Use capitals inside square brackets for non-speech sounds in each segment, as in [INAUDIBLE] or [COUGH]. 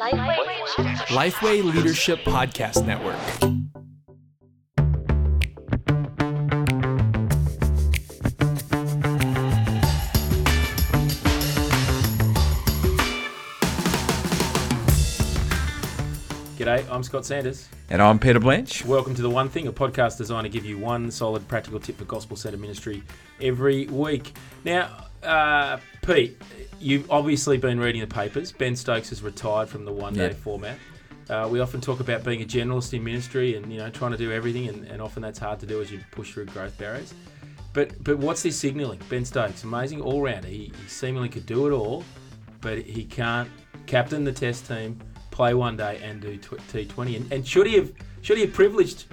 Lifeway Leadership Podcast Network. G'day, I'm Scott Sanders. And I'm Peter Blanche. Welcome to The One Thing, a podcast designed to give you one solid practical tip for gospel centered ministry every week. Now, uh, Pete, you've obviously been reading the papers. Ben Stokes has retired from the one day Yeah. format. Uh, we often talk about being a generalist in ministry and you know trying to do everything, and, and often that's hard to do as you push through growth barriers. But but what's this signalling? Ben Stokes, amazing all rounder. He, he seemingly could do it all, but he can't captain the test team, play one day, and do T20. And, and should he have should he have privileged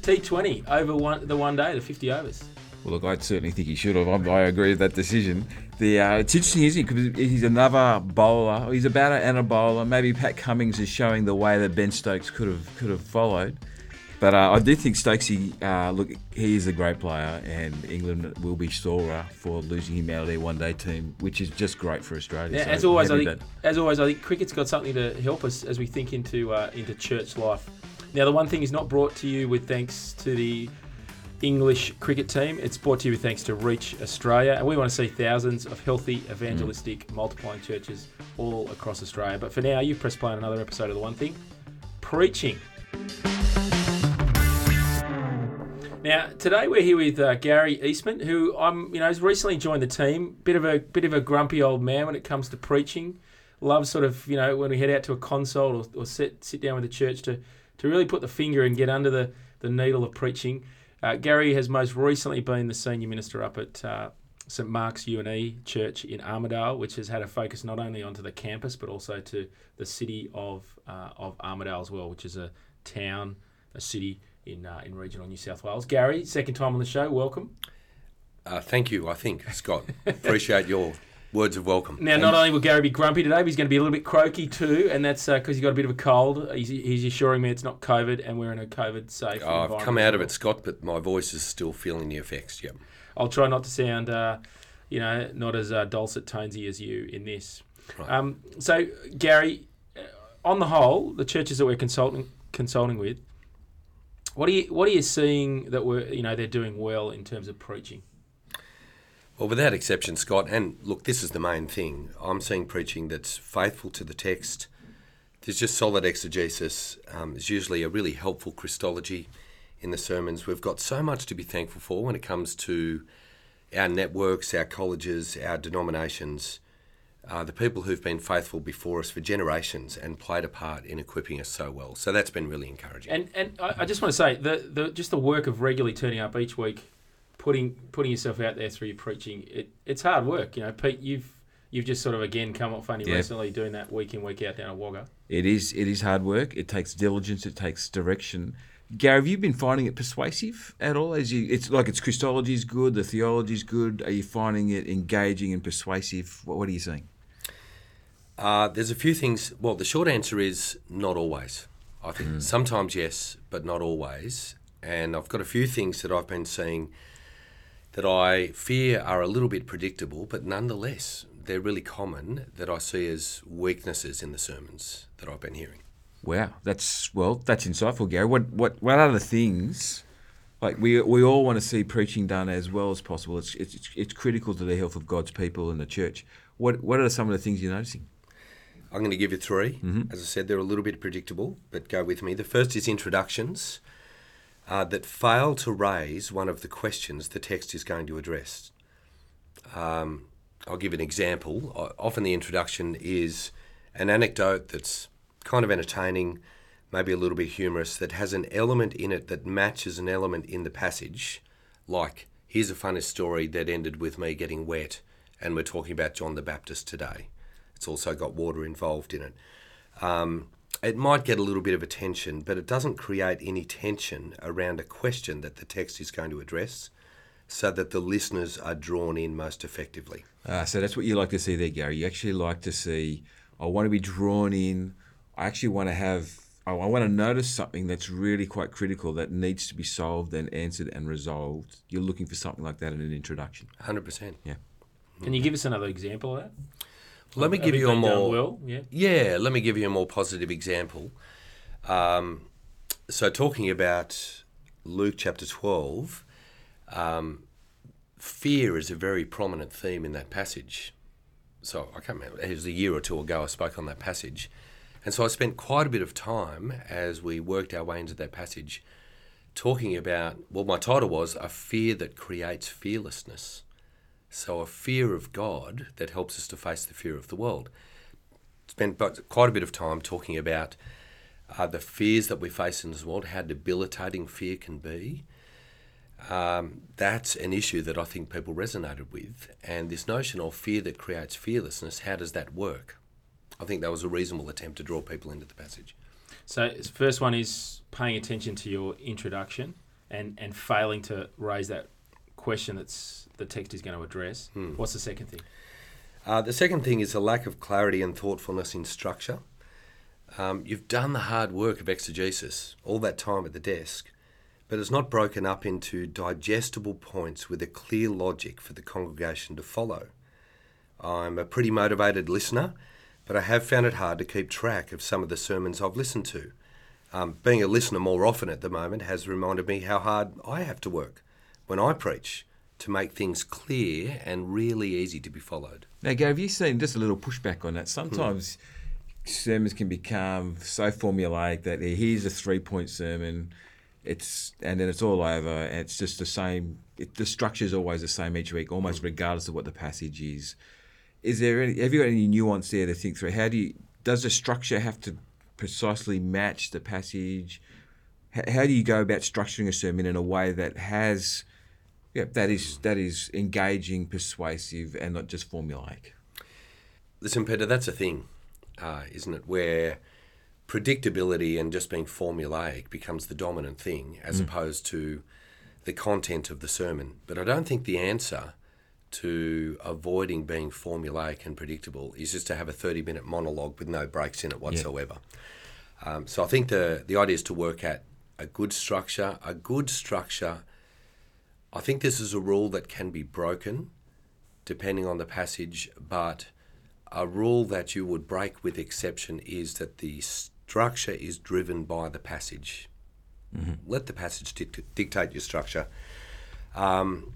T20 over one the one day, the 50 overs? Well, look, I certainly think he should have. I, I agree with that decision. The uh, it's interesting, isn't it? Because he's another bowler. He's a batter and a bowler. Maybe Pat Cummins is showing the way that Ben Stokes could have could have followed. But uh, I do think Stokesy, uh, look, he is a great player, and England will be sorer for losing him out of their one-day team, which is just great for Australia. Yeah, So as always, I think that- as always, I think cricket's got something to help us as we think into uh, into church life. Now, the one thing is not brought to you with thanks to the English cricket team. It's brought to you thanks to Reach Australia, and we want to see thousands of healthy, evangelistic, multiplying churches all across Australia. But for now, you press play on another episode of the One Thing, preaching. Now, today we're here with uh, Gary Eastman, who I'm, you know, has recently joined the team. Bit of a bit of a grumpy old man when it comes to preaching. Loves sort of, you know, when we head out to a console or, or sit sit down with the church to to really put the finger and get under the the needle of preaching. Uh, Gary has most recently been the senior minister up at uh, St Mark's UNE Church in Armidale, which has had a focus not only onto the campus but also to the city of uh, of Armidale as well, which is a town, a city in uh, in regional New South Wales. Gary, second time on the show, welcome. Uh, thank you, I think, Scott. Appreciate your words of welcome. Now, not only will Gary be grumpy today, but he's going to be a little bit croaky too, and that's because he's got a bit of a cold. He's, he's assuring me it's not COVID, and we're in a COVID safe. Oh, I've come out of it, Scott, but my voice is still feeling the effects. Yep. I'll try not to sound, uh, you know, not as uh, dulcet tonesy as you in this. Right. Um, so, Gary, uh, on the whole, the churches that we're consulting consulting with, what are you what are you seeing that we're you know they're doing well in terms of preaching? Well, without exception, Scott, and look, this is the main thing. I'm seeing preaching that's faithful to the text. There's just solid exegesis. Um, there's usually a really helpful Christology in the sermons. We've got so much to be thankful for when it comes to our networks, our colleges, our denominations, uh, the people who've been faithful before us for generations and played a part in equipping us so well. So that's been really encouraging. And and I, I just want to say the, the just the work of regularly turning up each week, putting putting yourself out there through your preaching. It, it's hard work, you know. Pete, you've you've just sort of again come up funny Yeah. recently doing that week in week out down at Wagga. It is it is hard work. It takes diligence. It takes direction. Gary, have you been finding it persuasive at all? As you, it's like its Christology is good, the theology is good. Are you finding it engaging and persuasive? What, what are you seeing? Uh, there's a few things. Well, the short answer is not always. I think sometimes yes, but not always. And I've got a few things that I've been seeing that I fear are a little bit predictable, but nonetheless, they're really common that I see as weaknesses in the sermons that I've been hearing. Wow, that's well, that's insightful, Gary. What what what are the things? Like we we all want to see preaching done as well as possible. It's it's it's critical to the health of God's people and the church. What what are some of the things you're noticing? I'm going to give you 3 mm-hmm. As I said, they're a little bit predictable, but go with me. The first is introductions uh, that fail to raise one of the questions the text is going to address. Um, I'll give an example. Often the introduction is an anecdote that's kind of entertaining, maybe a little bit humorous, that has an element in it that matches an element in the passage, like, here's a funny story that ended with me getting wet, and we're talking about John the Baptist today. It's also got water involved in it. Um, it might get a little bit of attention, but it doesn't create any tension around a question that the text is going to address so that the listeners are drawn in most effectively. Uh, so that's what you like to see there, Gary. You actually like to see. I want to be drawn in. I actually want to have. I I want to notice something that's really quite critical that needs to be solved and answered and resolved. You're looking for something like that in an introduction. 100%. Yeah. Can you give us another example of that? Let me give you a more well. Yeah. Yeah, let me give you a more positive example. Um, so, talking about Luke chapter 12, um, fear is a very prominent theme in that passage. So, I can't remember, it was a year or two ago I spoke on that passage. And so, I spent quite a bit of time as we worked our way into that passage talking about, well, my title was A Fear That Creates Fearlessness. So, a fear of God that helps us to face the fear of the world spent quite a bit of time talking about uh, the fears that we face in this world, how debilitating fear can be. Um, that's an issue that I think people resonated with. And this notion of fear that creates fearlessness, how does that work? I think that was a reasonable attempt to draw people into the passage. So first one is paying attention to your introduction and, and failing to raise that question that's the text is going to address. What's the second thing? Uh, the second thing is a lack of clarity and thoughtfulness in structure. Um, you've done the hard work of exegesis, all that time at the desk, but it's not broken up into digestible points with a clear logic for the congregation to follow. I'm a pretty motivated listener, but I have found it hard to keep track of some of the sermons I've listened to. Um, being a listener more often at the moment has reminded me how hard I have to work when I preach to make things clear and really easy to be followed. Now, have you seen just a little pushback on that? Sometimes sermons can become so formulaic that here's a three-point sermon, it's and then it's all over, and it's just the same. It, the structure is always the same each week, almost regardless of what the passage is. Is there any? Have you got any nuance there to think through? How do you? Does the structure have to precisely match the passage? H- How do you go about structuring a sermon in a way that has, yeah, that is that is engaging, persuasive, and not just formulaic? Listen, Peter, that's a thing, uh, isn't it? Where predictability and just being formulaic becomes the dominant thing as opposed to the content of the sermon. But I don't think the answer to avoiding being formulaic and predictable is just to have a 30 minute monologue with no breaks in it whatsoever. Um, so I think the, the idea is to work at a good structure. A good structure, I think this is a rule that can be broken depending on the passage, but a rule that you would break with exception is that the structure is driven by the passage. Let the passage dict- dictate your structure. Um,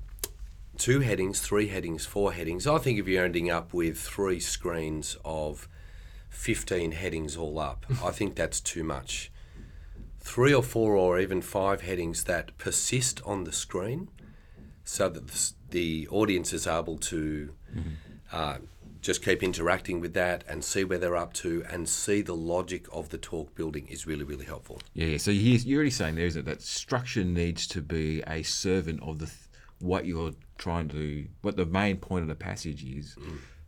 two headings, three headings, four headings. I think if you're ending up with three screens of 15 headings all up, [LAUGHS] I think that's too much. Three or four or even five headings that persist on the screen so that the, the audience is able to uh, just keep interacting with that and see where they're up to and see the logic of the talk building is really, really helpful. Yeah, yeah. So you- you're already saying there, isn't it, that structure needs to be a servant of the th- what you're trying to, what the main point of the passage is.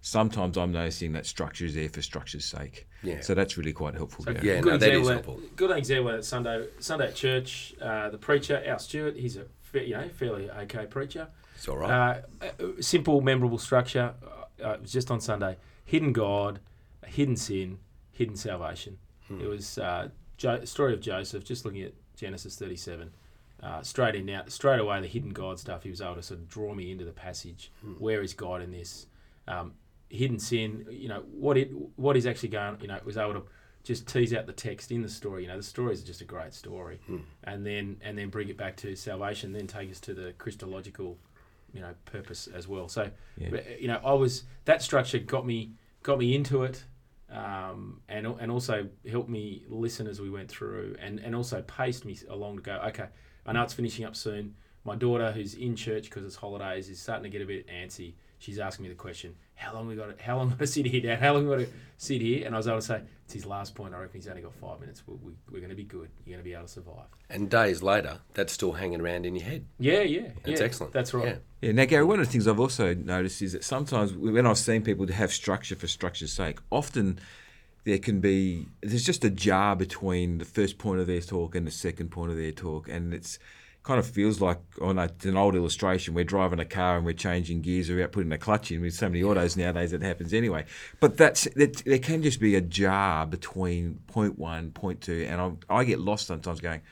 Sometimes I'm noticing that structure is there for structure's sake. Yeah. So that's really quite helpful. Gary. Yeah, good no, that is example. helpful. Good example at Sunday Sunday at church. Uh, the preacher, Al Stewart, he's a fa- you know fairly okay preacher. It's all right. Uh, uh, simple, memorable structure. Uh, it was just on Sunday. Hidden God, hidden sin, hidden salvation. It was uh, jo- story of Joseph. Just looking at Genesis thirty-seven. Uh, straight in now, straight away the hidden God stuff. He was able to sort of draw me into the passage. Where is God in this? Um, hidden sin. You know what it what is actually going. You know was able to just tease out the text in the story. You know the stories are just a great story, and then and then bring it back to salvation. Then take us to the Christological you know purpose as well. So Yeah. you know I was that structure got me got me into it, um, and and also helped me listen as we went through, and and also paced me along to go. Okay, I know it's finishing up soon. My daughter, who's in church because it's holidays, is starting to get a bit antsy. She's asking me the question, "How long we got? To, how long got to sit here, Dad? How long we got to sit here?" And I was able to say, "It's his last point. I reckon he's only got five minutes. We, we, we're going to be good. You're going to be able to survive." and days later, that's still hanging around in your head. Yeah, yeah, That's yeah, excellent. That's right. Yeah. Yeah, now Gary, one of the things I've also noticed is that sometimes when I've seen people to have structure for structure's sake, often there can be there's just a jar between the first point of their talk and the second point of their talk, and it's kind of feels like on a, it's an old illustration. We're driving a car and we're changing gears without putting a clutch in. With so many autos nowadays, it happens anyway. But that's that, there can just be a jar between point one, point two, and I, I get lost sometimes going.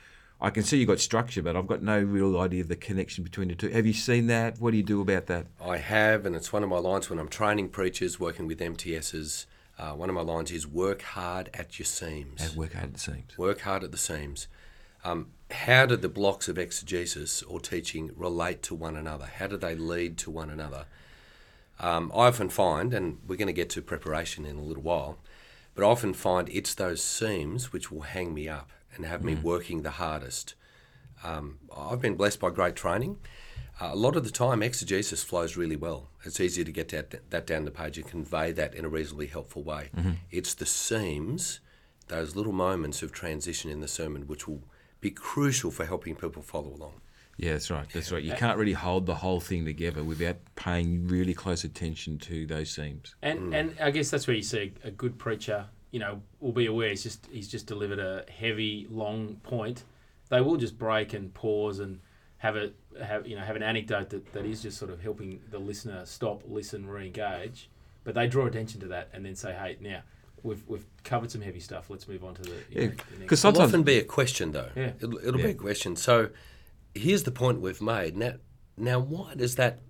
I can see you got structure, but I've got no real idea of the connection between the two. Have you seen that? What do you do about that? I have, and it's one of my lines when I'm training preachers, working with MTSs. Uh, one of my lines is work hard at your seams. And work hard at the seams. Work hard at the seams. Um, how do the blocks of exegesis or teaching relate to one another? How do they lead to one another? Um, I often find, and we're going to get to preparation in a little while, but I often find it's those seams which will hang me up and have me working the hardest. Um, I've been blessed by great training. Uh, a lot of the time, exegesis flows really well. It's easy to get that, that down the page and convey that in a reasonably helpful way. It's the seams, those little moments of transition in the sermon, which will be crucial for helping people follow along. Yeah, that's right. That's right. You can't really hold the whole thing together without paying really close attention to those seams. And mm. and I guess that's where you see a, a good preacher, you know, will be aware he's just he's just delivered a heavy, long point. They will just break and pause and have a have you know have an anecdote that, that is just sort of helping the listener stop, listen, re-engage. But they draw attention to that and then say, hey, now we've we've covered some heavy stuff. Let's move on to the Yeah, know, the next- because It'll often be a question, though. Yeah. It'll, it'll Yeah. be a question. So here's the point we've made. Now, now, why does that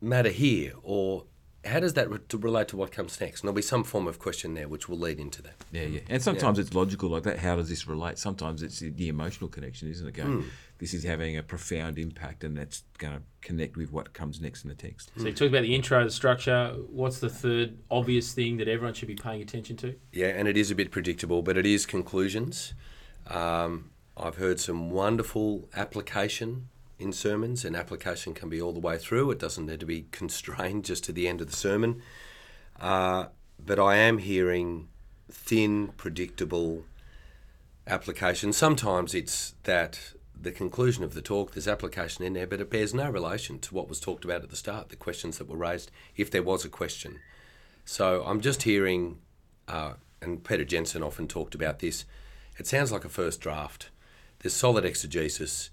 matter here? Or how does that re- to relate to what comes next? And there'll be some form of question there which will lead into that. Yeah, yeah. And sometimes it's logical like that. How does this relate? Sometimes it's the, the emotional connection, isn't it? Going, this is having a profound impact, and that's going to connect with what comes next in the text. So you talked about the intro, the structure. What's the third obvious thing that everyone should be paying attention to? Yeah, and it is a bit predictable, but it is conclusions. Um, I've heard some wonderful application in sermons, and application can be all the way through. It doesn't need to be [LAUGHS] constrained just to the end of the sermon. Uh, but I am hearing thin, predictable application. Sometimes it's that the conclusion of the talk, there's application in there, but it bears no relation to what was talked about at the start, the questions that were raised, if there was a question. So I'm just hearing, uh, and Peter Jensen often talked about this, it sounds like a first draft. There's solid exegesis,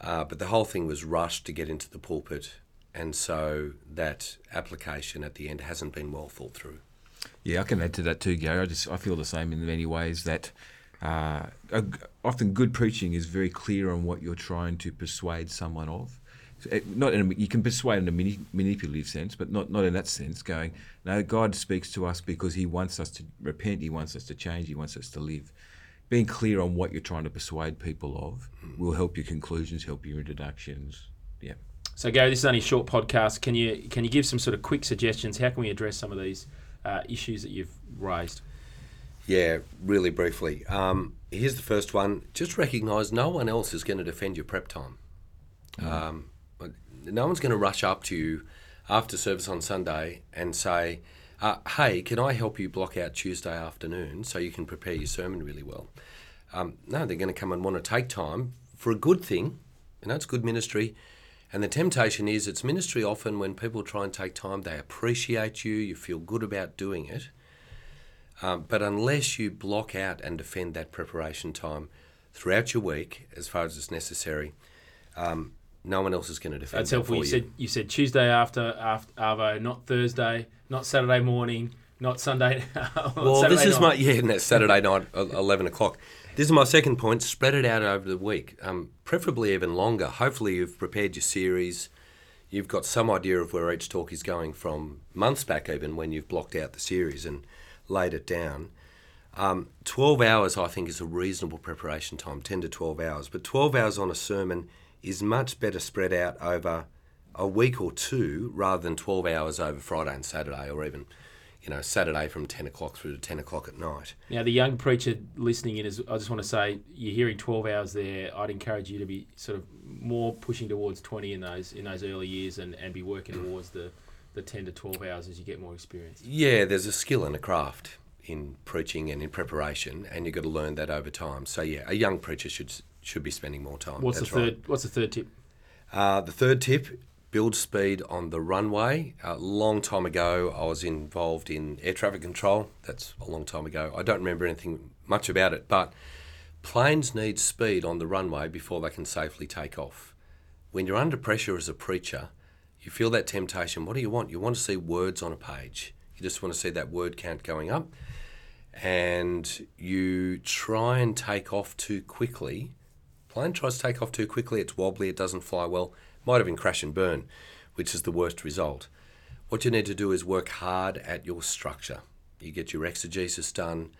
uh, but the whole thing was rushed to get into the pulpit, and so that application at the end hasn't been well thought through. Yeah, I can add to that too, Gary. I just I feel the same in many ways that uh, often good preaching is very clear on what you're trying to persuade someone of. Eh, Not in a, you can persuade in a mani- manipulative sense, but not not in that sense. Going, no, God speaks to us because He wants us to repent. He wants us to change. He wants us to live. Being clear on what you're trying to persuade people of will help your conclusions, help your introductions. Yeah. So Gary, this is only a short podcast. Can you can you give some sort of quick suggestions? How can we address some of these uh, issues that you've raised? Yeah, really briefly. Um, here's the first one. Just recognise no one else is going to defend your prep time. Um, no one's going to rush up to you after service on Sunday and say, uh, "Hey, can I help you block out Tuesday afternoon so you can prepare your sermon really well?" Um, no, they're going to come and want to take time for a good thing. You know, it's good ministry. And the temptation is it's ministry often when people try and take time, they appreciate you, you feel good about doing it. Um, but unless you block out and defend that preparation time throughout your week, as far as it's necessary, um, no one else is going to defend That's that helpful. for You said you said Tuesday after after Arvo, not Thursday, not Saturday morning, not Sunday. [LAUGHS] Well, Saturday this is night. my [LAUGHS] yeah, no, Saturday night, eleven o'clock. This is my second point. Spread it out over the week, um, preferably even longer. Hopefully, you've prepared your series. You've got some idea of where each talk is going from months back, even when you've blocked out the series and laid it down. Um, 12 hours, I think, is a reasonable preparation time, 10 to 12 hours. But 12 hours on a sermon is much better spread out over a week or two rather than 12 hours over Friday and Saturday or even, you know, Saturday from 10 o'clock through to 10 o'clock at night. Now, the young preacher listening in is, I just want to say, you're hearing 12 hours there. I'd encourage you to be sort of more pushing towards 20 in those in those early years and, and be working towards the, the 10 to 12 hours as you get more experience. Yeah, there's a skill and a craft in preaching and in preparation, and you've got to learn that over time. So, yeah, a young preacher should should be spending more time. What's That's the right. third? What's the third tip? Uh, the third tip build speed on the runway. A long time ago, I was involved in air traffic control. That's a long time ago. I don't remember anything much about it, but planes need speed on the runway before they can safely take off. When you're under pressure as a preacher, you feel that temptation. What do you want? You want to see words on a page. You just want to see that word count going up. And you try and take off too quickly plane tries to take off too quickly, it's wobbly, it doesn't fly well, might even crash and burn, which is the worst result. What you need to do is work hard at your structure. You get your exegesis done,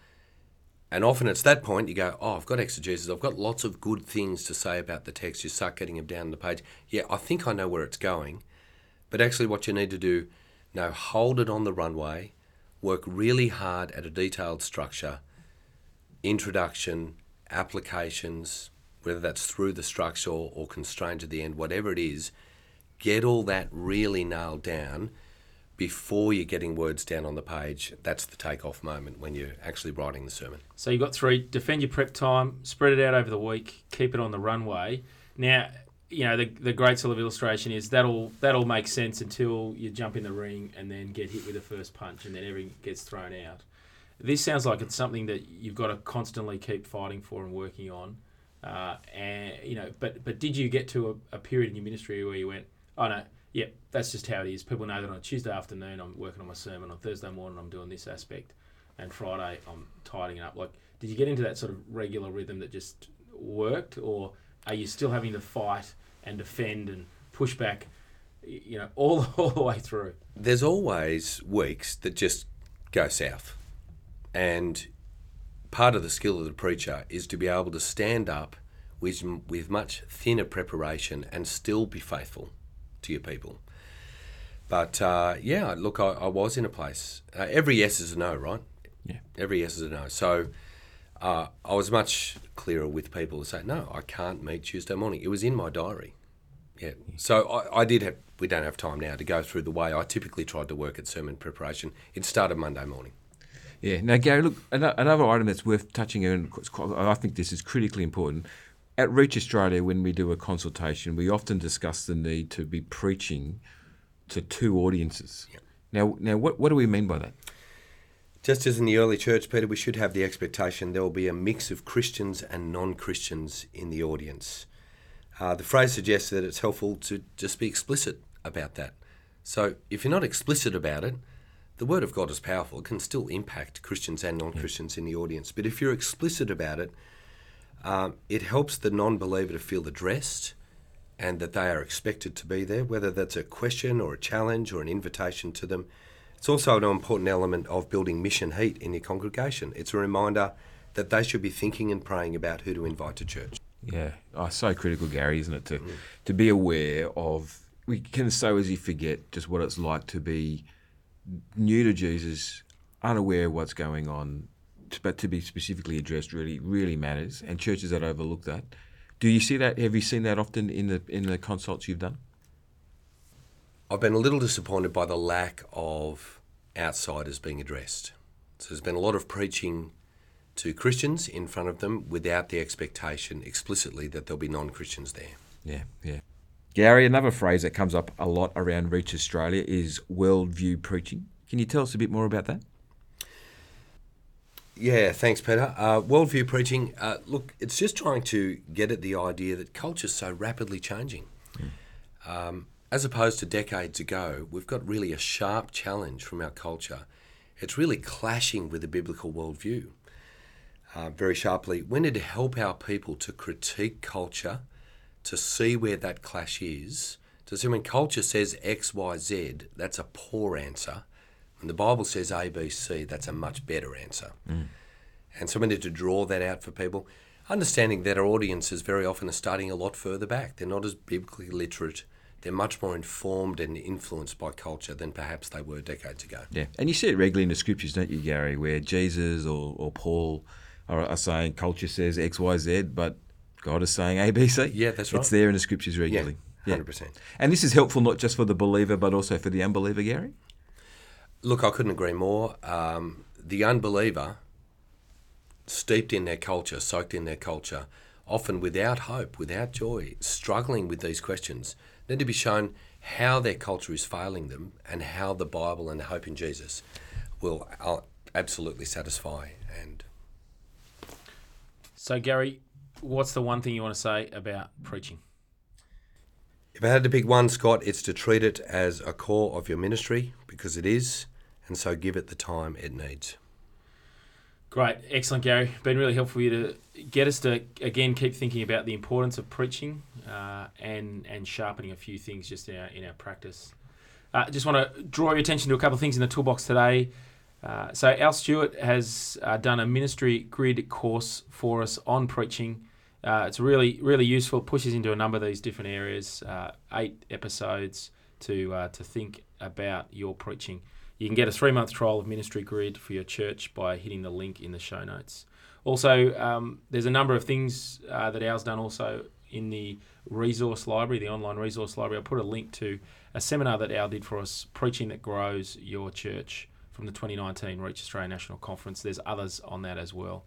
and often it's that point you go, Oh, I've got exegesis, I've got lots of good things to say about the text. You start getting them down the page. Yeah, I think I know where it's going. But actually, what you need to do now, hold it on the runway, work really hard at a detailed structure, introduction, applications, whether that's through the structure or constrained to the end, whatever it is, get all that really nailed down before you're getting words down on the page. That's the takeoff moment when you're actually writing the sermon. So you've got three defend your prep time, spread it out over the week, keep it on the runway. Now, you know, the, the great sort of illustration is that'll that'll make sense until you jump in the ring and then get hit with the first punch and then everything gets thrown out. This sounds like it's something that you've got to constantly keep fighting for and working on. Uh, and you know, but but did you get to a, a period in your ministry where you went, oh no, yeah, that's just how it is. People know that on a Tuesday afternoon I'm working on my sermon, on Thursday morning I'm doing this aspect, and Friday I'm tidying it up. Like, did you get into that sort of regular rhythm that just worked, or are you still having to fight and defend and push back, you know, all [LAUGHS] all the way through? There's always weeks that just go south, and part of the skill of the preacher is to be able to stand up with with much thinner preparation and still be faithful to your people. But uh, yeah, look, I, I, was in a place. Uh, every yes is a no, right? Yeah. Every yes is a no. So uh, I was much clearer with people to say, no, I can't meet Tuesday morning. It was in my diary. Yeah. So I, I did have, we don't have time now to go through the way I typically tried to work at sermon preparation. It started Monday morning. Yeah. Now, Gary, look, another item that's worth touching on, I think this is critically important. At Reach Australia, when we do a consultation, we often discuss the need to be preaching to two audiences. Yep. Now, now, what, what do we mean by that? Just as in the early church, Peter, we should have the expectation there will be a mix of Christians and non Christians in the audience. Uh, the phrase suggests that it's helpful to just be explicit about that. So if you're not explicit about it, the Word of God is powerful. It can still impact Christians and non Christians in the audience. But if you're explicit about it, um, it helps the non believer to feel addressed and that they are expected to be there, whether that's a question or a challenge or an invitation to them. It's also an important element of building mission heat in your congregation. It's a reminder that they should be thinking and praying about who to invite to church. Yeah, oh, so critical, Gary, isn't it? To mm. to be aware of. We can so easily forget just what it's like to be new to Jesus, unaware of what's going on, but to be specifically addressed really really matters, and churches that overlook that. Do you see that? Have you seen that often in the in the consults you've done? I've been a little disappointed by the lack of outsiders being addressed. So there's been a lot of preaching to Christians in front of them without the expectation explicitly that there'll be non Christians there. Yeah, yeah. Gary, another phrase that comes up a lot around Reach Australia is worldview preaching. Can you tell us a bit more about that? Yeah, thanks, Peter. Uh, worldview preaching, uh, look, it's just trying to get at the idea that culture's so rapidly changing. Mm. Um, as opposed to decades ago, we've got really a sharp challenge from our culture. It's really clashing with the biblical worldview uh, very sharply. We need to help our people to critique culture, to see where that clash is. To see when culture says X, Y, Z, that's a poor answer. When the Bible says A, B, C, that's a much better answer. Mm. And so we need to draw that out for people. Understanding that our audiences very often are starting a lot further back. They're not as biblically literate. They're much more informed and influenced by culture than perhaps they were decades ago. Yeah. And you see it regularly in the scriptures, don't you, Gary, where Jesus or, or Paul are, are saying culture says X, Y, Z, but God is saying A, B, C. Yeah, that's right. It's there in the scriptures regularly. Yeah, 100%. And this is helpful not just for the believer, but also for the unbeliever, Gary? Look, I couldn't agree more. Um, the unbeliever, steeped in their culture, soaked in their culture, often without hope, without joy, struggling with these questions, need to be shown how their culture is failing them and how the Bible and hope in Jesus will uh, absolutely satisfy. And so, Gary, what's the one thing you want to say about preaching? If I had to pick one, Scott, it's to treat it as a core of your ministry because it is, and so give it the time it needs. Great, excellent, Gary. Been really helpful for you to get us to again keep thinking about the importance of preaching uh, and and sharpening a few things just in our in our practice. I uh, just want to draw your attention to a couple of things in the toolbox today. Uh, so Al Stewart has uh, done a ministry grid course for us on preaching. Uh, it's really really useful. It pushes into a number of these different areas. Uh, eight episodes to to think about your preaching. You can get a three month trial of Ministry Grid for your church by hitting the link in the show notes. Also, um, there's a number of things uh, that Al's done also in the resource library, the online resource library. I'll put a link to a seminar that Al did for us, Preaching That Grows Your Church, from the 2019 Reach Australia National Conference. There's others on that as well.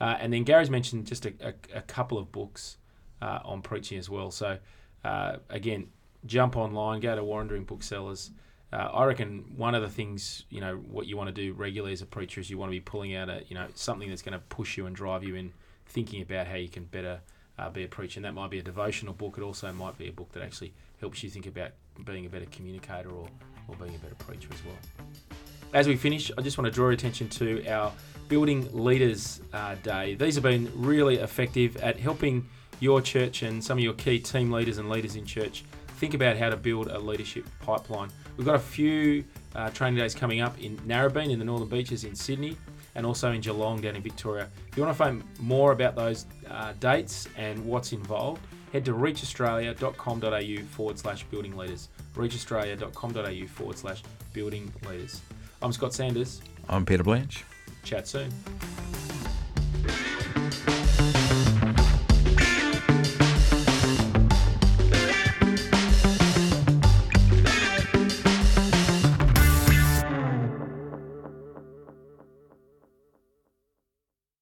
Uh, and then Gary's mentioned just a, a, a couple of books uh, on preaching as well. So, uh, again, jump online, go to Warrendering Booksellers uh, I reckon one of the things you know what you want to do regularly as a preacher is you want to be pulling out a you know something that's going to push you and drive you in thinking about how you can better uh, be a preacher. And that might be a devotional book. It also might be a book that actually helps you think about being a better communicator or, or being a better preacher as well. As we finish, I just want to draw attention to our Building Leaders uh, Day. These have been really effective at helping your church and some of your key team leaders and leaders in church think about how to build a leadership pipeline. We've got a few uh, training days coming up in Narrabeen in the Northern Beaches in Sydney and also in Geelong down in Victoria. If you want to find more about those uh, dates and what's involved, head to reachaustralia.com.au forward slash building leaders. reachaustralia.com.au forward slash building leaders. I'm Scott Sanders. I'm Peter Blanche. Chat soon.